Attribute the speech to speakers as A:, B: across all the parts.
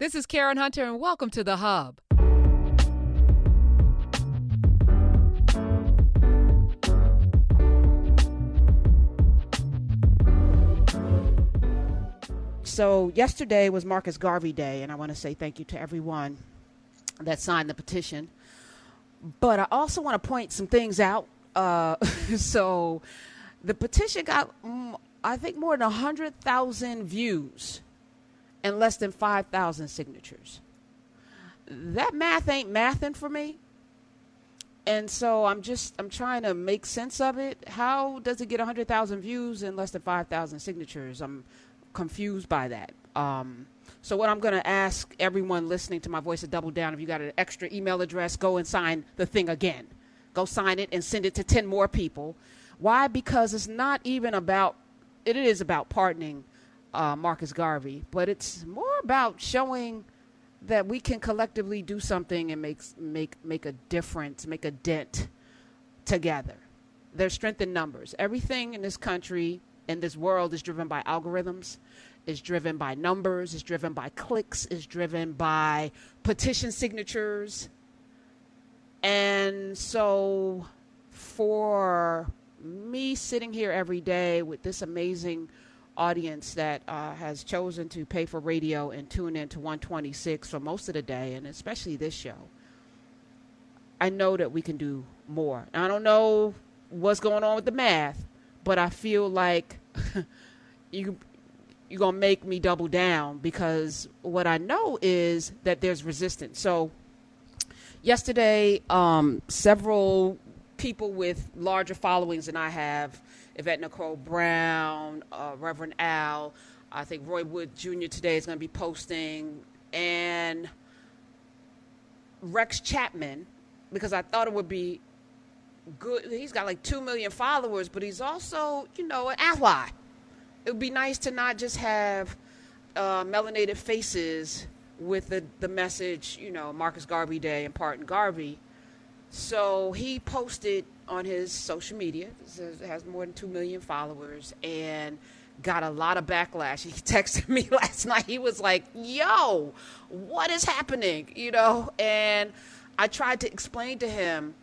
A: This is Karen Hunter, and welcome to The Hub.
B: So, yesterday was Marcus Garvey Day, and I want to say thank you to everyone that signed the petition. But I also want to point some things out. Uh, so, the petition got, mm, I think, more than 100,000 views and less than 5,000 signatures. That math ain't mathing for me. And so I'm just I'm trying to make sense of it. How does it get 100,000 views and less than 5,000 signatures? I'm confused by that. Um, so what I'm going to ask everyone listening to my voice to double down. If you got an extra email address, go and sign the thing again. Go sign it and send it to 10 more people. Why? Because it's not even about. It is about pardoning uh, Marcus Garvey, but it's more about showing that we can collectively do something and make make make a difference, make a dent together. There's strength in numbers. Everything in this country in this world is driven by algorithms, is driven by numbers, is driven by clicks, is driven by petition signatures. And so for me sitting here every day with this amazing audience that uh, has chosen to pay for radio and tune in to 126 for most of the day, and especially this show, I know that we can do more. I don't know what's going on with the math, but I feel like you you're gonna make me double down because what I know is that there's resistance. So yesterday, um, several people with larger followings than I have Yvette Nicole Brown, uh, Reverend Al. I think Roy Wood Jr. today is going to be posting, and Rex Chapman, because I thought it would be good. He's got like 2 million followers, but he's also, you know, an ally. It would be nice to not just have uh, melanated faces with the, the message, you know, Marcus Garvey Day and Pardon Garvey. So he posted on his social media. Has more than 2 million followers and got a lot of backlash. He texted me last night. He was like, yo, what is happening? You know, and I tried to explain to him,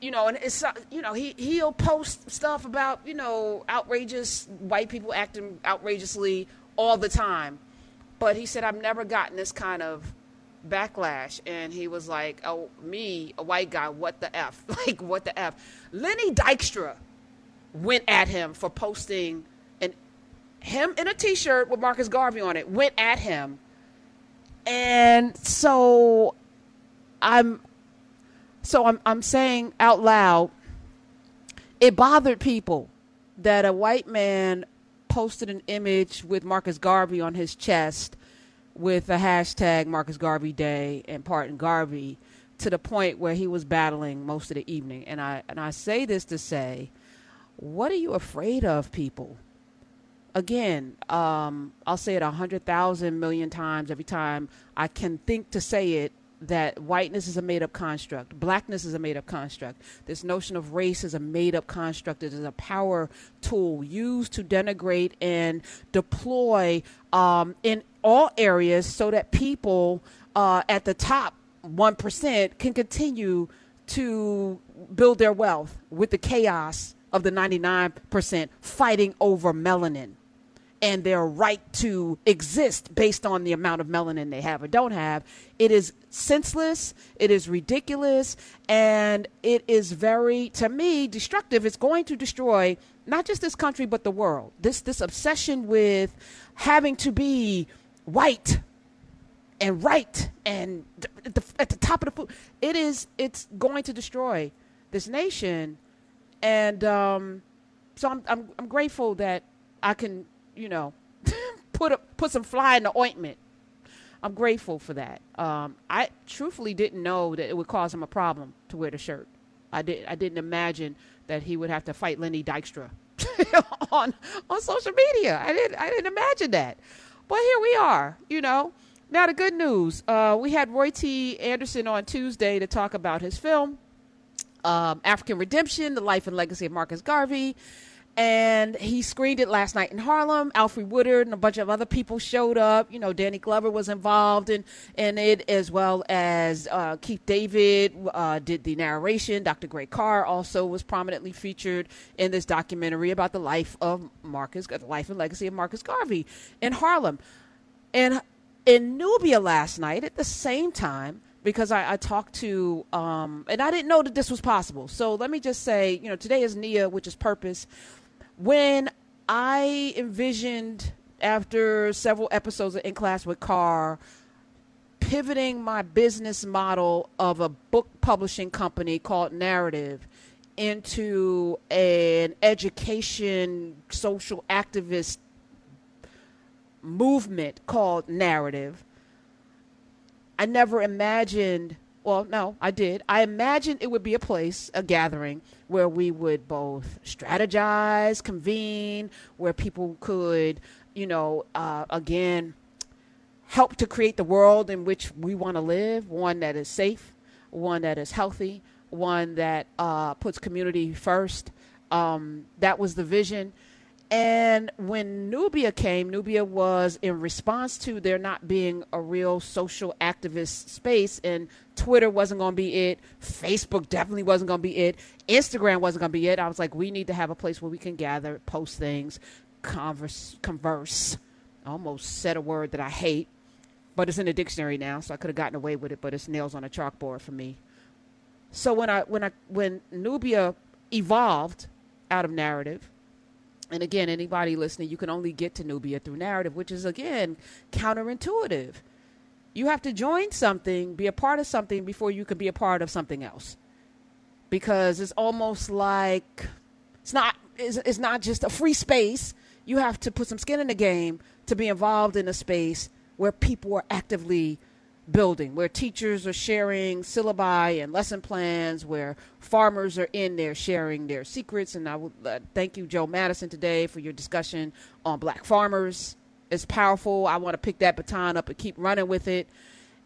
B: you know, and it's, you know, he, he'll post stuff about, you know, outrageous white people acting outrageously all the time. But he said, I've never gotten this kind of backlash and he was like oh me a white guy what the f? Like what the f? Lenny dykstra went at him for posting and him in a t-shirt with marcus garvey on it went at him. And so i'm so i'm, I'm saying out loud it bothered people that a white man posted an image with marcus garvey on his chest with the hashtag Marcus Garvey Day and Pardon Garvey to the point where he was battling most of the evening. And I and I say this to say, what are you afraid of, people? Again, um, I'll say it a hundred thousand million times every time I can think to say it that whiteness is a made up construct, blackness is a made up construct. This notion of race is a made up construct. It is a power tool used to denigrate and deploy um, in all areas so that people uh, at the top 1% can continue to build their wealth with the chaos of the 99% fighting over melanin and their right to exist based on the amount of melanin they have or don't have. It is senseless, it is ridiculous, and it is very, to me, destructive. It's going to destroy not just this country but the world. This this obsession with having to be white and right and at the, at the top of the food. It is. It's going to destroy this nation, and um, so I'm, I'm I'm grateful that I can you know, put a, put some fly in the ointment. I'm grateful for that. Um, I truthfully didn't know that it would cause him a problem to wear the shirt. I did. I didn't imagine that he would have to fight Lenny Dykstra on on social media. I didn't. I didn't imagine that. But here we are. You know. Now the good news. Uh, we had Roy T. Anderson on Tuesday to talk about his film, um, African Redemption: The Life and Legacy of Marcus Garvey and he screened it last night in Harlem. Alfre Woodard and a bunch of other people showed up. You know, Danny Glover was involved in, in it, as well as uh, Keith David uh, did the narration. Dr. Greg Carr also was prominently featured in this documentary about the life of Marcus, the life and legacy of Marcus Garvey in Harlem. And in Nubia last night, at the same time, because I, I talked to, um, and I didn't know that this was possible. So let me just say, you know, today is Nia, which is purpose when I envisioned after several episodes of In Class with Carr pivoting my business model of a book publishing company called Knarrative into an education social activist movement called Knarrative. I never imagined well, no, I did. I imagined it would be a place, a gathering, where we would both strategize, convene, where people could, you know, uh, again, help to create the world in which we want to live, one that is safe, one that is healthy, one that uh, puts community first. Um, that was the vision. And when Nubia came, Nubia was in response to there not being a real social activist space, and Twitter wasn't going to be it. Facebook definitely wasn't going to be it. Instagram wasn't going to be it. I was like, we need to have a place where we can gather, post things, converse. converse. I almost said a word that I hate, but it's in the dictionary now, so I could have gotten away with it, but it's nails on a chalkboard for me. So when I when I when Nubia evolved out of Knarrative and again, anybody listening, you can only get to Nubia through Knarrative, which is again counterintuitive. You have to join something, be a part of something before you can be a part of something else. Because it's almost like it's not it's, it's not just a free space. You have to put some skin in the game to be involved in a space where people are actively building where teachers are sharing syllabi and lesson plans, where farmers are in there sharing their secrets. And I would uh, thank you, Joe Madison, today for your discussion on black farmers. It's powerful. I want to pick that baton up and keep running with it.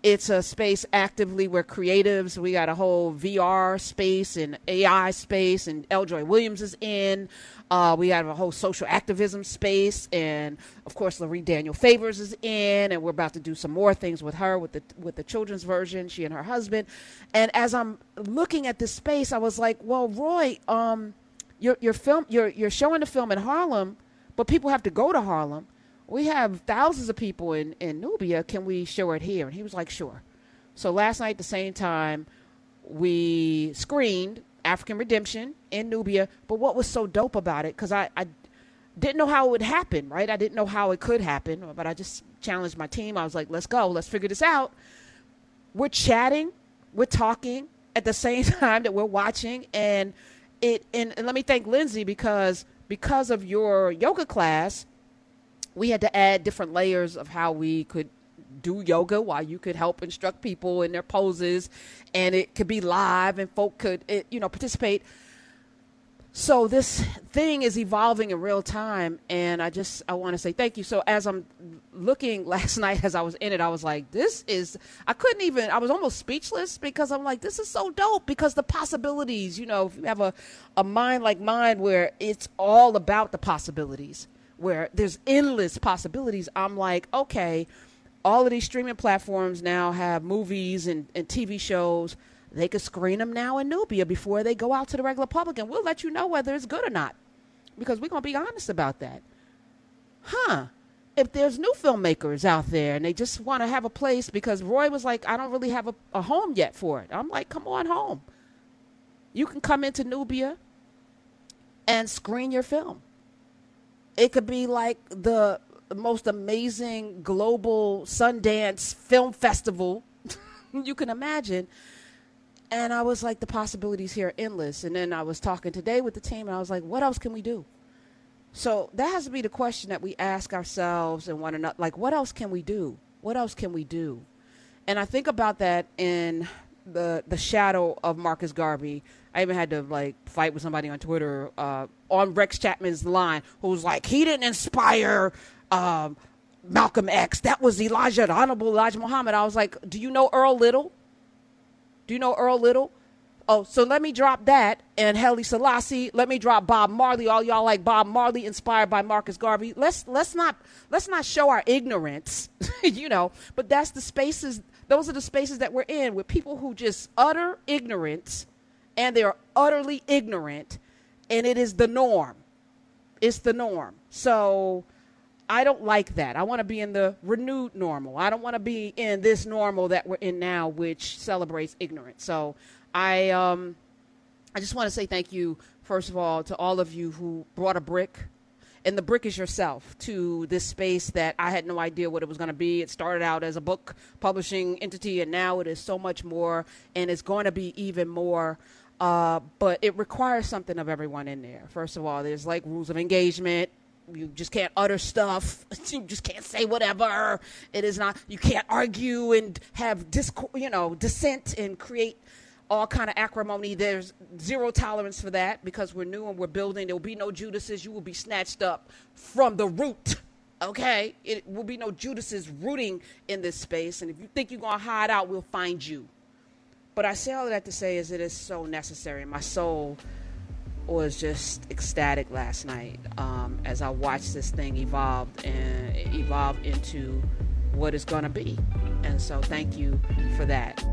B: It's a space actively where creatives, we got a whole VR space and AI space, and Eldroy Williams is in. Uh, we have a whole social activism space, and of course, Lurie Daniel Favors is in, and we're about to do some more things with her with the with the children's version. She and her husband. And as I'm looking at this space, I was like, "Well, Roy, um, you're you're film you're you're showing the film in Harlem, but people have to go to Harlem. We have thousands of people in in Knubia. Can we show it here?" And he was like, "Sure." So last night, at the same time, we screened African Redemption in Nubia. But what was so dope about it, because I, I didn't know how it would happen, right? I didn't know how it could happen, but I just challenged my team. I was like, let's go, let's figure this out. We're chatting, we're talking at the same time that we're watching. And it and, and let me thank Lindsay because because of your yoga class, we had to add different layers of how we could do yoga while you could help instruct people in their poses and it could be live and folk could it, you know participate. So this thing is evolving in real time and i just i want to say thank you. So as i'm looking last night as i was in it i was like this is i couldn't even i was almost speechless because i'm like this is so dope because the possibilities you know if you have a, a mind like mine where it's all about the possibilities where there's endless possibilities i'm like okay all of these streaming platforms now have movies and, and TV shows. They could screen them now in Nubia before they go out to the regular public, and we'll let you know whether it's good or not. Because we're going to be honest about that. Huh. If there's new filmmakers out there and they just want to have a place, because Roy was like, I don't really have a, a home yet for it. I'm like, come on home. You can come into Nubia and screen your film. It could be like the most amazing global Sundance film festival you can imagine. And I was like, the possibilities here are endless. And then I was talking today with the team, and I was like, what else can we do? So that has to be the question that we ask ourselves and one another. Like, what else can we do? What else can we do? And I think about that in the the shadow of Marcus Garvey. I even had to like fight with somebody on Twitter uh, on Rex Chapman's line who was like, he didn't inspire um, Malcolm X. That was Elijah, the Honorable Elijah Muhammad. I was like, do you know Earl Little? Do you know Earl Little? Oh, so let me drop that and Haile Selassie. Let me drop Bob Marley. All y'all like Bob Marley, inspired by Marcus Garvey. Let's let's not let's not show our ignorance, you know. But that's the spaces. Those are the spaces that we're in with people who just utter ignorance, and they are utterly ignorant, and it is the norm. It's the norm. So I don't like that. I want to be in the renewed normal. I don't want to be in this normal that we're in now, which celebrates ignorance. So I um, I just want to say thank you, first of all, to all of you who brought a brick. And the brick is yourself to this space that I had no idea what it was going to be. It started out as a book publishing entity, and now it is so much more, and it's going to be even more. Uh, but it requires something of everyone in there. First of all, there's like rules of engagement. You just can't utter stuff. You just can't say whatever. It is not. You can't argue and have discord, you know, dissent and create all kind of acrimony. There's zero tolerance for that because we're new and we're building. There will be no Judases. You will be snatched up from the root. Okay, it will be no Judases rooting in this space. And if you think you're gonna hide out, we'll find you. But I say all that to say is it is so necessary. My soul was just ecstatic last night um, as I watched this thing evolve and evolve into what it's to be. And so, thank you for that.